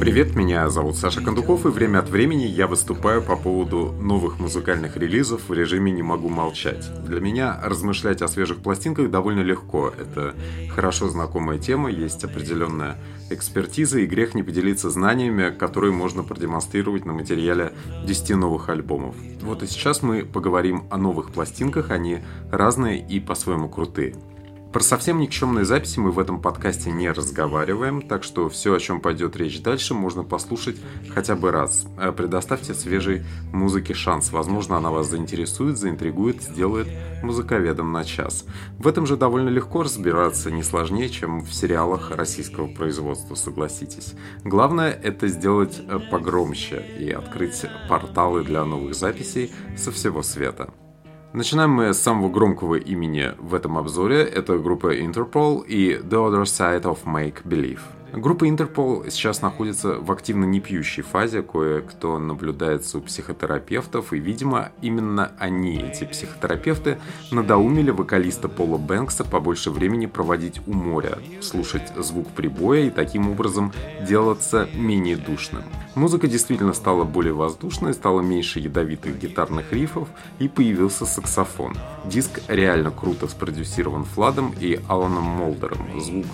Привет, меня зовут Саша Кондуков, и время от времени я выступаю по поводу новых музыкальных релизов в режиме «Не могу молчать». Для меня размышлять о свежих пластинках довольно легко. Это хорошо знакомая тема, есть определенная экспертиза, и грех не поделиться знаниями, которые можно продемонстрировать на материале 10 новых альбомов. Вот и сейчас мы поговорим о новых пластинках, они разные и по-своему крутые. Про совсем никчемные записи мы в этом подкасте не разговариваем, так что все, о чем пойдет речь дальше, можно послушать хотя бы раз. Э, предоставьте свежей музыке шанс. Возможно, она вас заинтересует, заинтригует, сделает музыковедом на час. В этом же довольно легко разбираться, не сложнее, чем в сериалах российского производства, согласитесь. Главное – это сделать э, погромче и открыть порталы для новых записей со всего света. Начинаем мы с самого громкого имени в этом обзоре. Это группа Interpol и The Other Side of Make Believe. Группа Интерпол сейчас находится в активно непьющей фазе, кое-кто наблюдается у психотерапевтов, и, видимо, именно они, эти психотерапевты, надоумили вокалиста Пола Бэнкса побольше времени проводить у моря, слушать звук прибоя и таким образом делаться менее душным. Музыка действительно стала более воздушной, стало меньше ядовитых гитарных рифов и появился саксофон. Диск реально круто спродюсирован Фладом и Аланом Молдером. Звук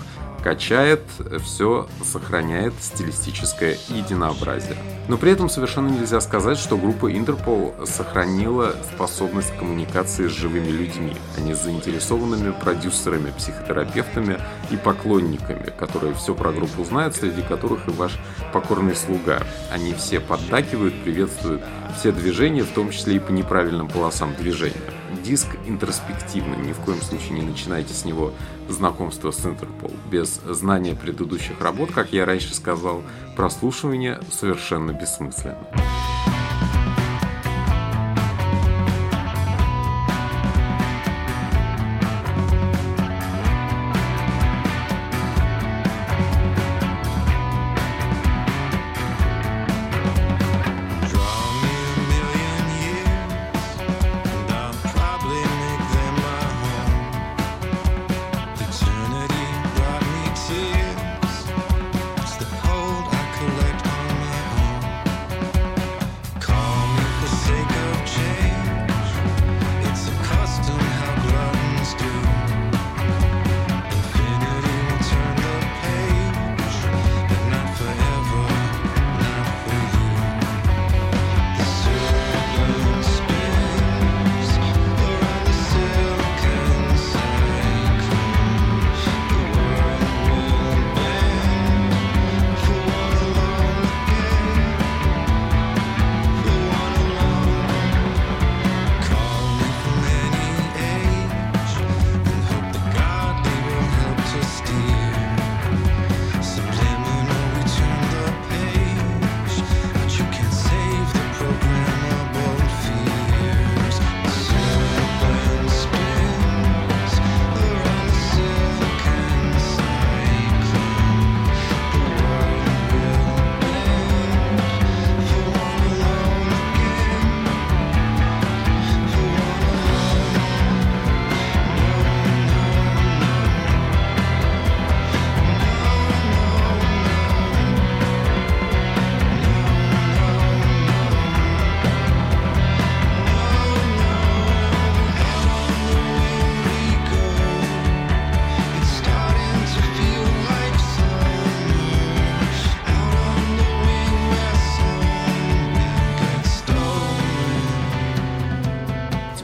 качает, все сохраняет стилистическое единообразие. Но при этом совершенно нельзя сказать, что группа Интерпол сохранила способность коммуникации с живыми людьми, а не с заинтересованными продюсерами, психотерапевтами и поклонниками, которые все про группу знают, среди которых и ваш покорный слуга. Они все поддакивают, приветствуют все движения, в том числе и по неправильным полосам движения. Диск интроспективный, ни в коем случае не начинайте с него знакомство с Интерпол. Без знания предыдущих работ, как я раньше сказал, прослушивание совершенно бессмысленно.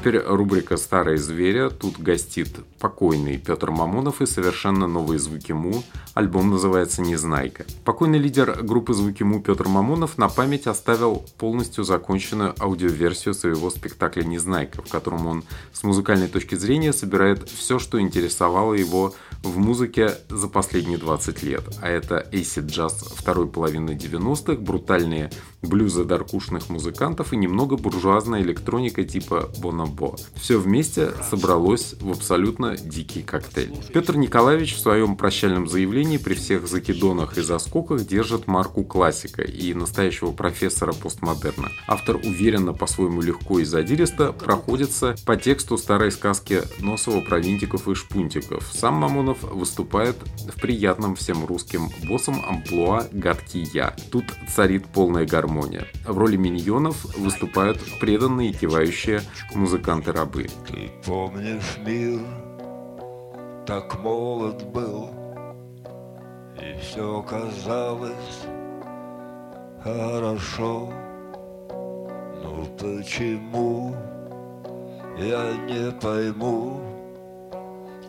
Теперь рубрика «Старые звери». Тут гостит покойный Петр Мамонов и совершенно новые звуки Му. Альбом называется «Незнайка». Покойный лидер группы «Звуки Му» Петр Мамонов на память оставил полностью законченную аудиоверсию своего спектакля «Незнайка», в котором он с музыкальной точки зрения собирает все, что интересовало его в музыке за последние 20 лет. А это acid джаз второй половины 90-х, брутальные блюза даркушных музыкантов и немного буржуазная электроника типа Бонабо. Все вместе собралось в абсолютно дикий коктейль. Петр Николаевич в своем прощальном заявлении при всех закидонах и заскоках держит марку классика и настоящего профессора постмодерна. Автор уверенно, по-своему легко и задиристо проходится по тексту старой сказки Носова про винтиков и шпунтиков. Сам Мамонов выступает в приятном всем русским боссам амплуа «Гадкий я». Тут царит полная гармония. В роли миньонов выступают преданные кивающие музыканты-рабы. Ты помнишь мир, так молод был, И все казалось хорошо. Ну почему я не пойму,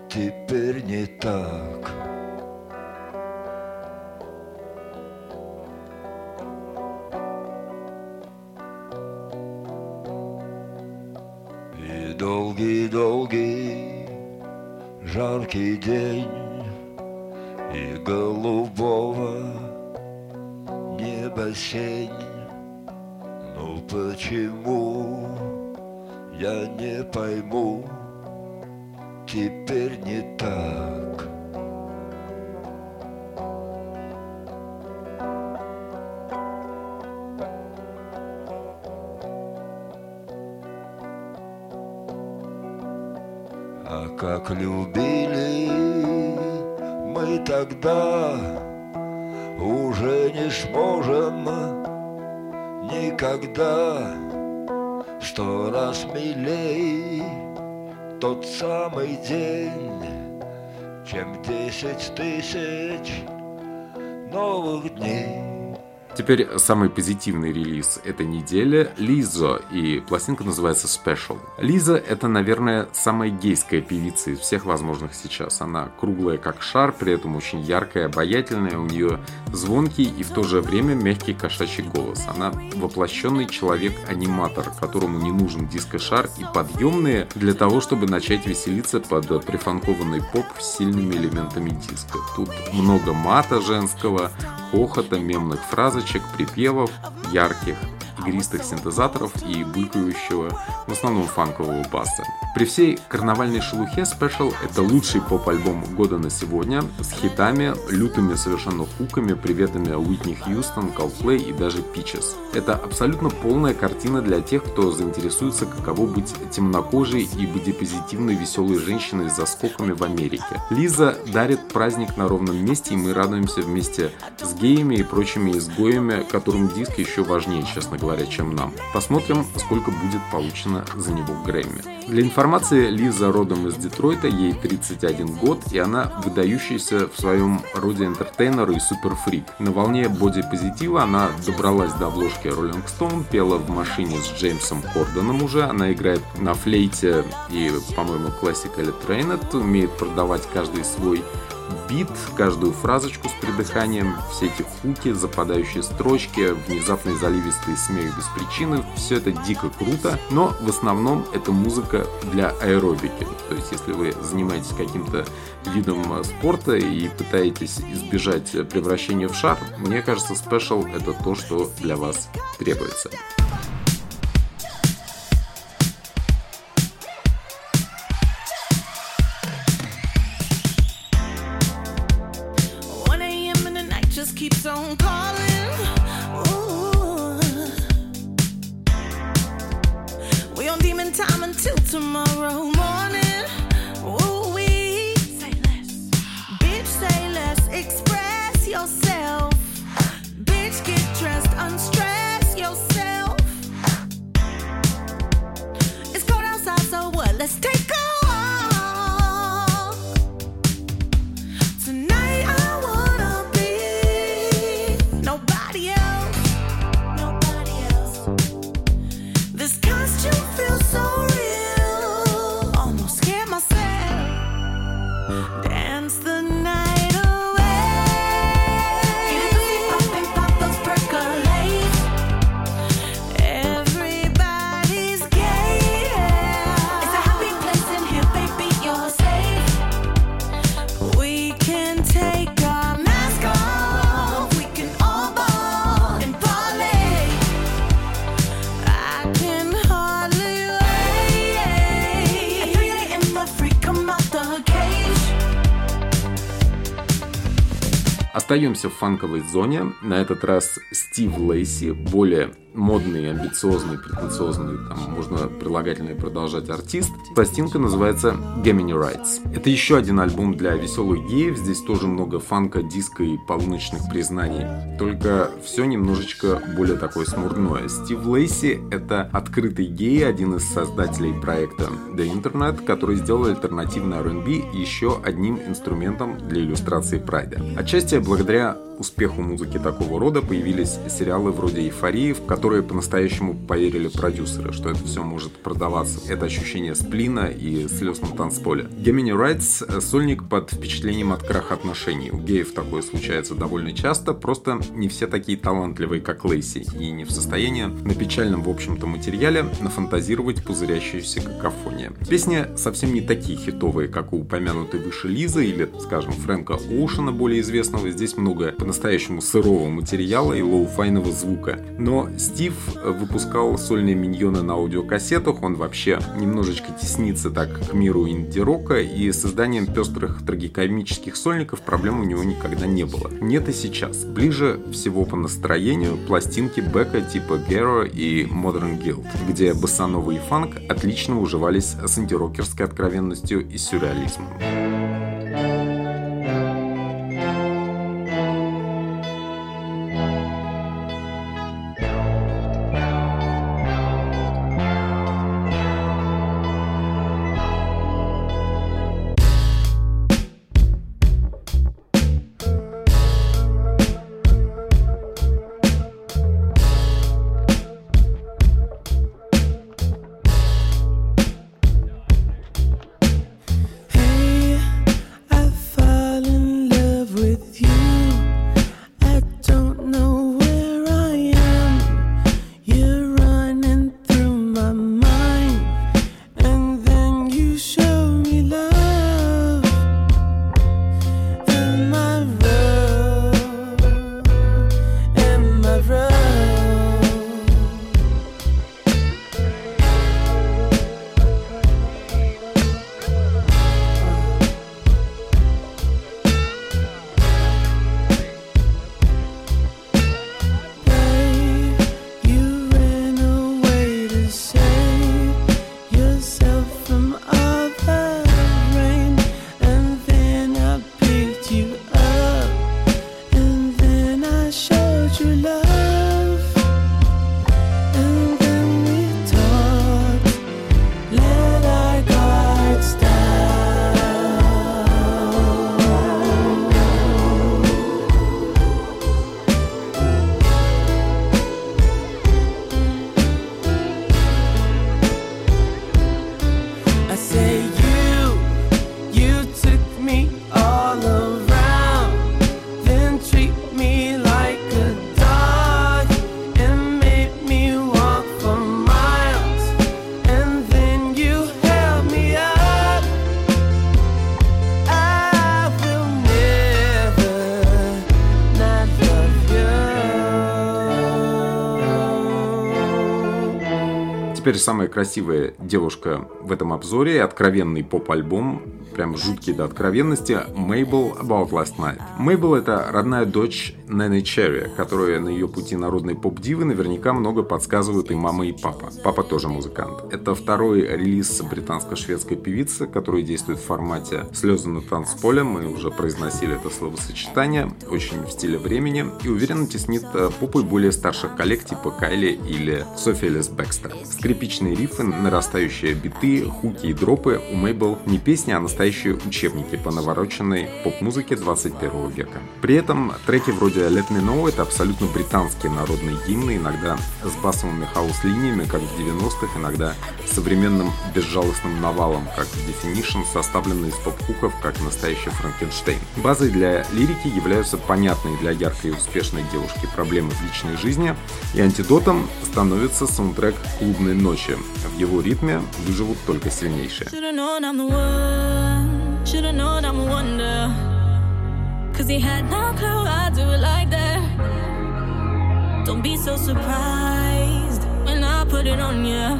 теперь не так. Долгий-долгий жаркий день И голубого неба сень. Ну почему я не пойму Теперь не так никогда. Сто раз милей тот самый день, чем десять тысяч новых дней. Теперь самый позитивный релиз этой недели – Лизо, и пластинка называется Special. Лиза – это, наверное, самая гейская певица из всех возможных сейчас. Она круглая как шар, при этом очень яркая, обаятельная, у нее звонкий и в то же время мягкий кошачий голос. Она воплощенный человек-аниматор, которому не нужен диско-шар и подъемные для того, чтобы начать веселиться под прифанкованный поп с сильными элементами диска. Тут много мата женского, хохота, мемных фразочек, припевов, ярких, игристых синтезаторов и булькающего, в основном фанкового баса. При всей карнавальной шелухе Special — это лучший поп-альбом года на сегодня, с хитами, лютыми совершенно хуками, приветами Уитни Хьюстон, Coldplay и даже Peaches. Это абсолютно полная картина для тех, кто заинтересуется, каково быть темнокожей и бодипозитивной веселой женщиной с заскоками в Америке. Лиза дарит праздник на ровном месте, и мы радуемся вместе с геями и прочими изгоями, которым диск еще важнее, честно говоря, чем нам. Посмотрим, сколько будет получено за него Грэмми. Для информации, Лиза родом из Детройта, ей 31 год, и она выдающийся в своем роде энтертейнер и суперфрик. На волне боди-позитива она добралась до обложки Rolling Stone, пела в машине с Джеймсом Кордоном уже, она играет на флейте и, по-моему, классика Trained, умеет продавать каждый свой бит, каждую фразочку с придыханием, все эти хуки, западающие строчки, внезапный заливистый смех без причины, все это дико круто, но в основном это музыка для аэробики. То есть, если вы занимаетесь каким-то видом спорта и пытаетесь избежать превращения в шар, мне кажется, Special это то, что для вас требуется. Let's get trust unstressed yourself. It's cold outside so what? Let's take a Остаемся в фанковой зоне. На этот раз Стив Лейси, более модный, амбициозный, претенциозный, там можно прилагательное продолжать артист. Пластинка называется Gemini Rights. Это еще один альбом для веселых геев. Здесь тоже много фанка, диска и полуночных признаний. Только все немножечко более такое смурное. Стив Лейси — это открытый гей, один из создателей проекта The Internet, который сделал альтернативный R&B еще одним инструментом для иллюстрации прайда. Отчасти благодаря успеху музыки такого рода появились сериалы вроде «Эйфории», в которые по-настоящему поверили продюсеры, что это все может продаваться. Это ощущение сплина и слез на танцполе. Gemini Rights — сольник под впечатлением от краха отношений. У геев такое случается довольно часто, просто не все такие талантливые, как Лейси, и не в состоянии на печальном, в общем-то, материале нафантазировать пузырящуюся какофония. Песни совсем не такие хитовые, как у упомянутой выше Лизы или, скажем, Фрэнка Оушена, более известного. Здесь много по-настоящему сырого материала и лоу-файного звука. Но Стив выпускал сольные миньоны на аудиокассетах, он вообще немножечко теснится так к миру инди-рока, и созданием пестрых трагикомических сольников проблем у него никогда не было. Нет и сейчас. Ближе всего по настроению пластинки Бека типа Guero и Modern Guild, где басановый и фанк отлично уживались с антирокерской откровенностью и сюрреализмом. Теперь самая красивая девушка в этом обзоре, откровенный поп-альбом, прям жуткий до откровенности, Mabel About Last Night. Мейбл это родная дочь Нэнни Черри, которая на ее пути народной поп-дивы наверняка много подсказывают и мама, и папа. Папа тоже музыкант. Это второй релиз британско-шведской певицы, который действует в формате слезы на танцполе. Мы уже произносили это словосочетание, очень в стиле времени, и уверенно теснит э, попой более старших коллег типа Кайли или Софи Лес Бекстер. Скрипичные рифы, нарастающие биты, хуки и дропы у Мейбл не песни, а настоящие учебники по навороченной поп-музыке 21 века. При этом треки вроде Let Me Know это абсолютно британские народные гимны, иногда с басовыми хаос-линиями, как в 90-х, иногда современным безжалостным навалом, как в Definition, составленный из поп-хуков, как настоящий Франкенштейн. Базой для лирики являются понятные для яркой и успешной девушки проблемы в личной жизни, и антидотом становится саундтрек «Клубной ночи». В его ритме выживут только сильнейшие. Cause he had no clue I'd do it like that. Don't be so surprised when I put it on you.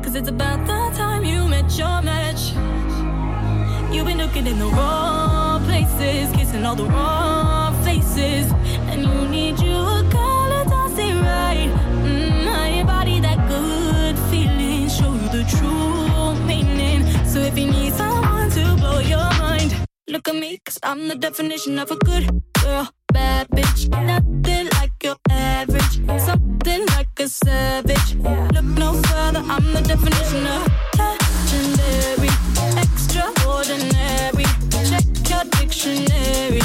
Cause it's about the time you met your match. You've been looking in the wrong places, kissing all the wrong faces, and you need you a girl that does it right. Mm, I embody that good feeling, show you the true meaning. So if you need someone look at me, cause I'm the definition of a good girl, bad bitch. Nothing like your average, something like a savage. Look no further, I'm the definition of legendary, extraordinary. Check your dictionary,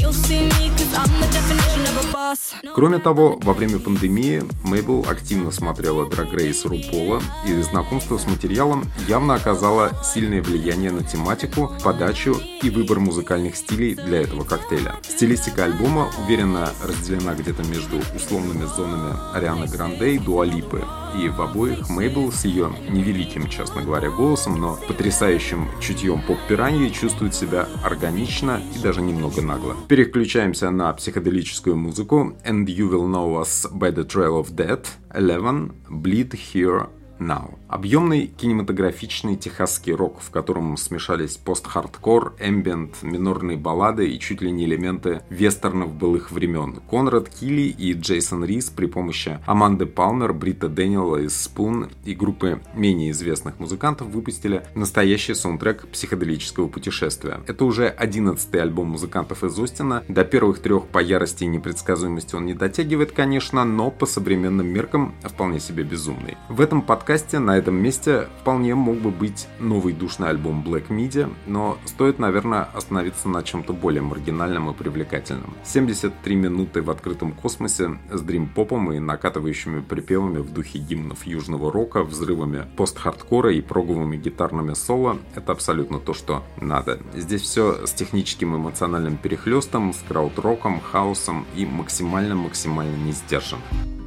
you'll see me, cause I'm the definition of a boss. Кроме того, во время пандемии Мейбл активно смотрела Drag Race Рупола, и знакомство с материалом явно оказало сильное влияние на тематику, подачу и выбор музыкальных стилей для этого коктейля. Стилистика альбома уверенно разделена где-то между условными зонами Арианы Гранде и Дуалипы, и в обоих Мейбл с ее невеликим, честно говоря, голосом, но потрясающим чутьем поп-пираньи чувствует себя органично и даже немного нагло. Переключаемся на психоделическую музыку And You Will Know Us by the Trail of Death, Eleven, Bleed Here Now. Объемный кинематографичный техасский рок, в котором смешались пост-хардкор, эмбиент, минорные баллады и чуть ли не элементы вестернов былых времен. Конрад Килли и Джейсон Рис при помощи Аманды Палмер, Брита Дэниела из Spoon и группы менее известных музыкантов выпустили настоящий саундтрек психоделического путешествия. Это уже одиннадцатый альбом музыкантов из Остина. До первых трех по ярости и непредсказуемости он не дотягивает, конечно, но по современным меркам вполне себе безумный. В этом подкасте на этом месте вполне мог бы быть новый душный альбом Black Media, но стоит, наверное, остановиться на чем-то более маргинальном и привлекательном. 73 минуты в открытом космосе с дрим-попом и накатывающими припевами в духе гимнов южного рока, взрывами пост-хардкора и проговыми гитарными соло — это абсолютно то, что надо. Здесь все с техническим эмоциональным перехлестом, с крауд-роком, хаосом и максимально-максимально не сдержанным.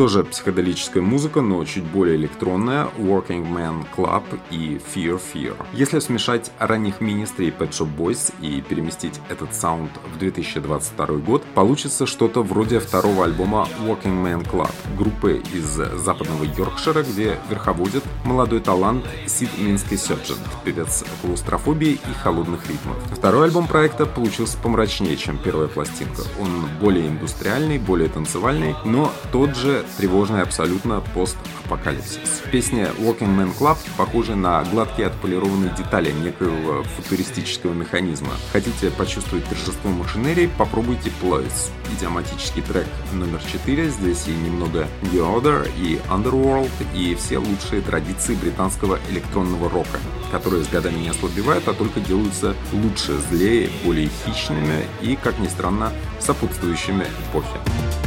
Тоже психоделическая музыка, но чуть более электронная, Working Man Club и Fear Fear. Если смешать ранних министрей Pet Shop Boys и переместить этот саунд в 2022 год, получится что-то вроде второго альбома Working Man Club, группы из западного Йоркшира, где верховодит молодой талант Сид Минский Сержант, певец клаустрофобии и холодных ритмов. Второй альбом проекта получился помрачнее, чем первая пластинка. Он более индустриальный, более танцевальный, но тот же тревожный абсолютно пост-апокалипсис. Песня Walking Man Club похожа на гладкие отполированные детали некоего футуристического механизма. Хотите почувствовать торжество машинерии? Попробуйте Ploys. Идиоматический трек номер 4. Здесь и немного New Order, и Underworld, и все лучшие традиции британского электронного рока, которые с годами не ослабевают, а только делаются лучше, злее, более хищными и, как ни странно, сопутствующими эпохе.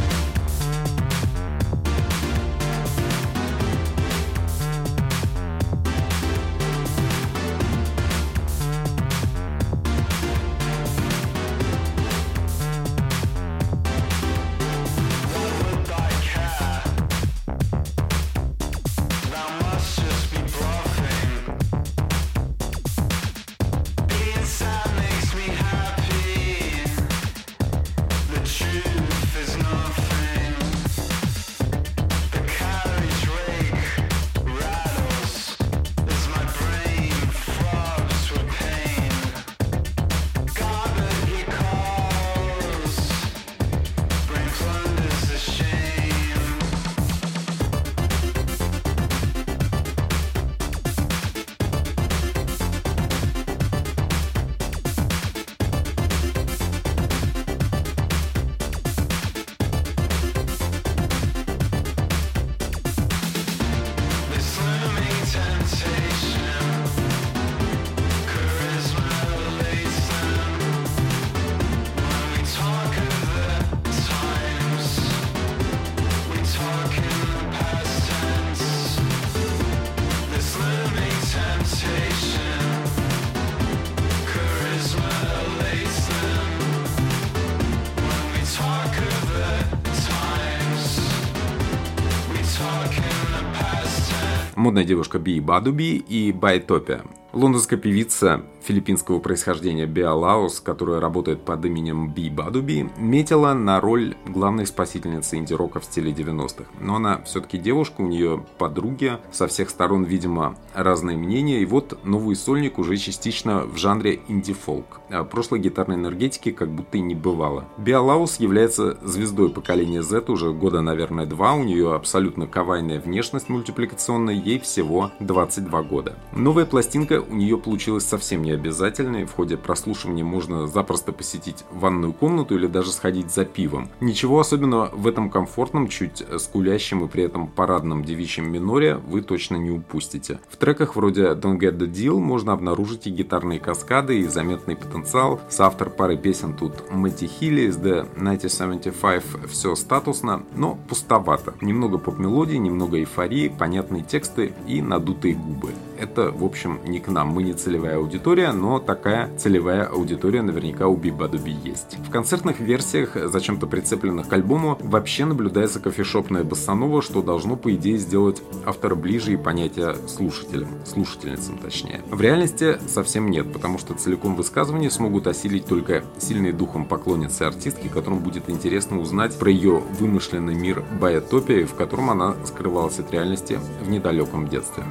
Модная девушка Би Бадуби и Байтопия. Лондонская певица филиппинского происхождения Биалаус, которая работает под именем Би Бадуби, метила на роль главной спасительницы инди-рока в стиле 90-х. Но она все-таки девушка, у нее подруги, со всех сторон, видимо, разные мнения. И вот новый сольник уже частично в жанре инди-фолк. А прошлой гитарной энергетики как будто и не бывало. Биалаус является звездой поколения Z уже года, наверное, два. У нее абсолютно кавайная внешность мультипликационная, ей всего 22 года. Новая пластинка у нее получилась совсем не обязательной. В ходе прослушивания можно запросто посетить ванную комнату или даже сходить за пивом. Ничего особенного в этом комфортном, чуть скулящем и при этом парадном девичьем миноре вы точно не упустите. В треках вроде Don't Get The Deal можно обнаружить и гитарные каскады, и заметный потенциал. Соавтор пары песен тут Мэтти Хилли из The 1975 все статусно, но пустовато. Немного поп-мелодий, немного эйфории, понятные тексты и надутые губы. Это, в общем, не к нам. Мы не целевая аудитория, но такая целевая аудитория наверняка у Бибадуби есть. В концертных версиях, зачем-то прицепленных к альбому, вообще наблюдается кофешопная басанова, что должно, по идее, сделать автора ближе и понятия слушателям, слушательницам точнее. В реальности совсем нет, потому что целиком высказывание смогут осилить только сильные духом поклонницы артистки, которым будет интересно узнать про ее вымышленный мир Баятопия, в котором она скрывалась от реальности в недалеком детстве.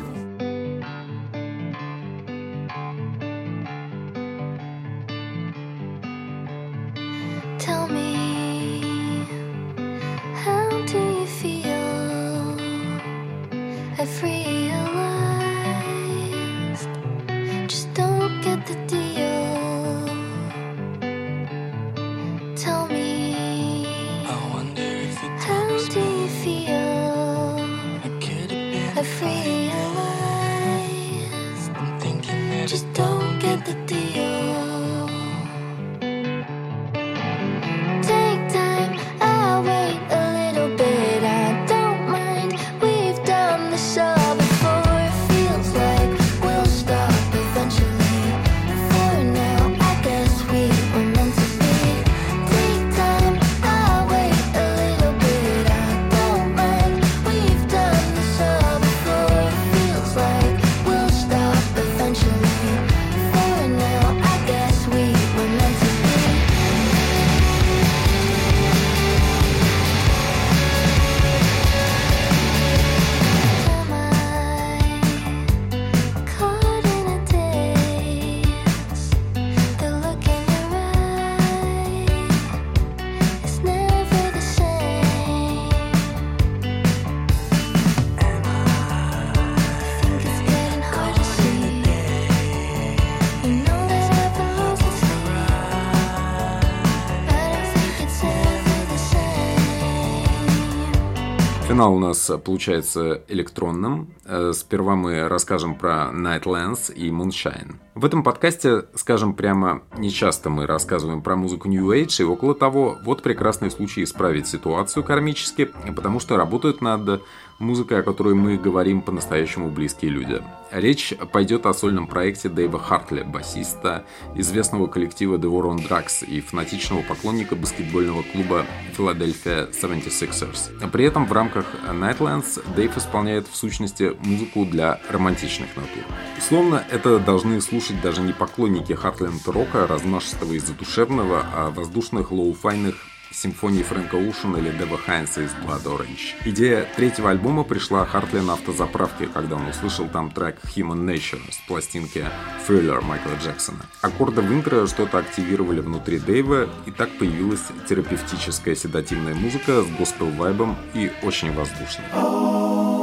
Финал у нас получается электронным. Э, Сперва мы расскажем про Nightlands и Moonshine. В этом подкасте, скажем прямо, не часто мы рассказываем про музыку New Age и около того. Вот прекрасный случай исправить ситуацию кармически, потому что работают над музыкой, о которой мы говорим по-настоящему близкие люди. Речь пойдет о сольном проекте Дэйва Хартли, басиста известного коллектива The War on Drugs и фанатичного поклонника баскетбольного клуба Philadelphia 76ers. При этом в рамках Nightlands Дэйв исполняет в сущности музыку для романтичных натур. Словно это должны слушать даже не поклонники Хартленд-рока, размашистого и задушевного, а воздушных лоу-файных симфонии Фрэнка Оушена или Дева Хайнса из Blood Orange. Идея третьего альбома пришла Хартли на автозаправке, когда он услышал там трек Human Nature с пластинки Thriller Майкла Джексона. Аккорды в интро что-то активировали внутри Дэйва, и так появилась терапевтическая седативная музыка с госпел-вайбом и очень воздушной.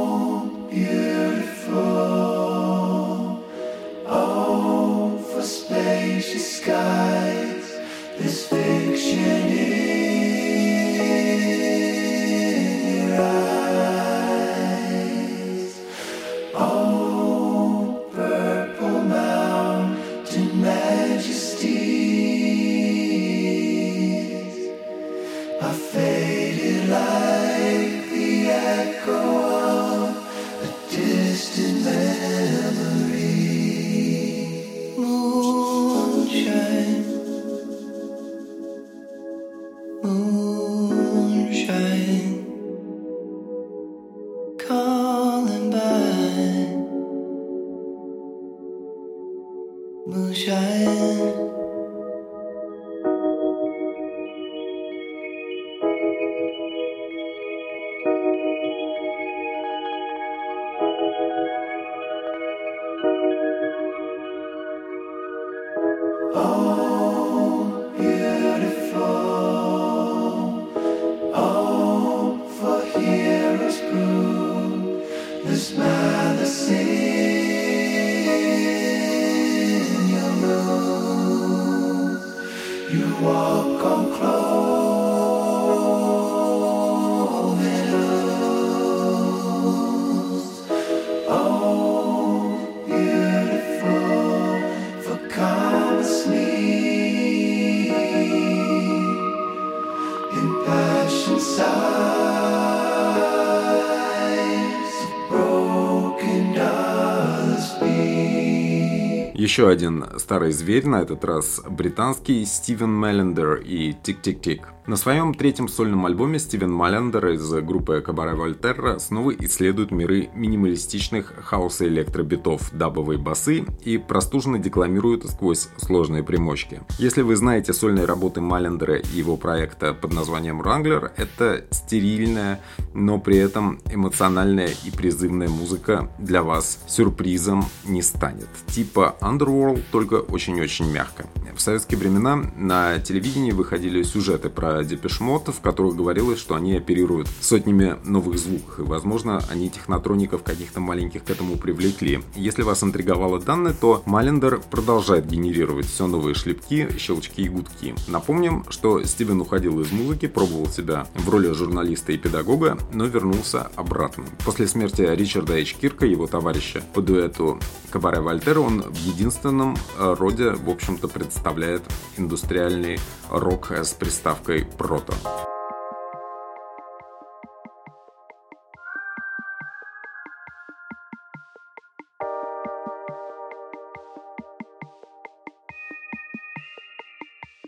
Are faded like the echo come close. Еще один старый зверь, на этот раз британский Стивен Маллиндер и tick tick tick. На своем третьем сольном альбоме Стивен Маллиндер из группы Cabaret Voltaire снова исследует миры минималистичных хаоса электробитов, дабовые басы и простуженно декламирует сквозь сложные примочки. Если вы знаете сольные работы Маллиндера и его проекта под названием Wrangler, это стерильная, но при этом эмоциональная и призывная музыка для вас сюрпризом не станет. Типа Underworld, только очень-очень мягко. В советские времена на телевидении выходили сюжеты про Депешмот, в которых говорилось, что они оперируют сотнями новых звуков, и, возможно, они технотроников каких-то маленьких к этому привлекли. Если вас интриговало данное, то Малендер продолжает генерировать все новые шлепки, щелчки и гудки. Напомним, что Стивен уходил из музыки, пробовал себя в роли журналиста и педагога, но вернулся обратно. После смерти Ричарда Эйч Кирка, его товарища по дуэту Кабаре Вольтер, он в единственном роде, в общем-то, представляет индустриальный рок с приставкой прото.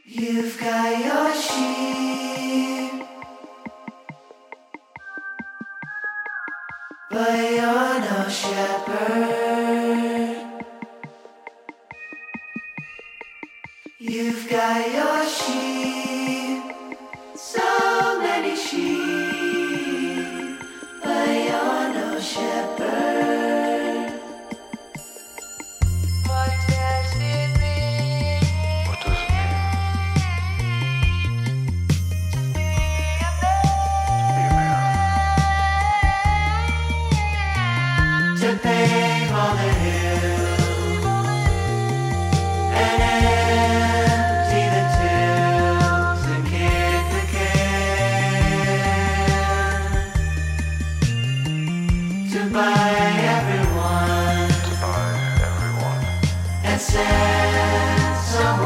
You've got your sheep, but you're no shepherd. You've got your sheep, sheep, but you're no shepherd.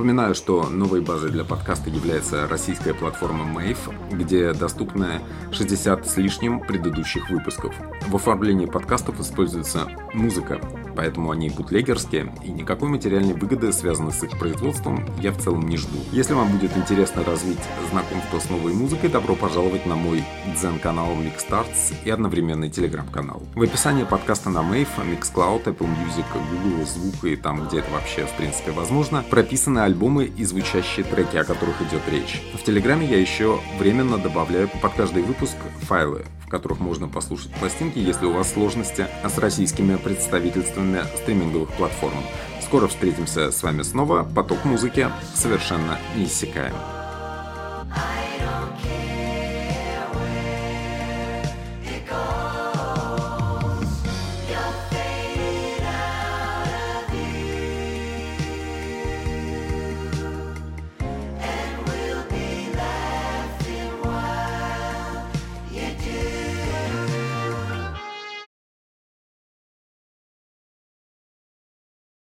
Напоминаю, что новой базой для подкаста является российская платформа Mave, где доступны 60 с лишним предыдущих выпусков. В оформлении подкастов используется музыка, поэтому они бутлегерские, и никакой материальной выгоды, связанной с их производством, я в целом не жду. Если вам будет интересно развить знакомство с новой музыкой, добро пожаловать на мой дзен-канал Mixstarts и одновременный телеграм-канал. В описании подкаста на Mave, Mixcloud, Apple Music, Google, Звук и там, где это вообще в принципе возможно, прописаны альбомы и звучащие треки, о которых идет речь. В Телеграме я еще временно добавляю под каждый выпуск файлы, в которых можно послушать пластинки, если у вас сложности с российскими представительствами стриминговых платформ. Скоро встретимся с вами снова. Поток музыки совершенно неиссякаем.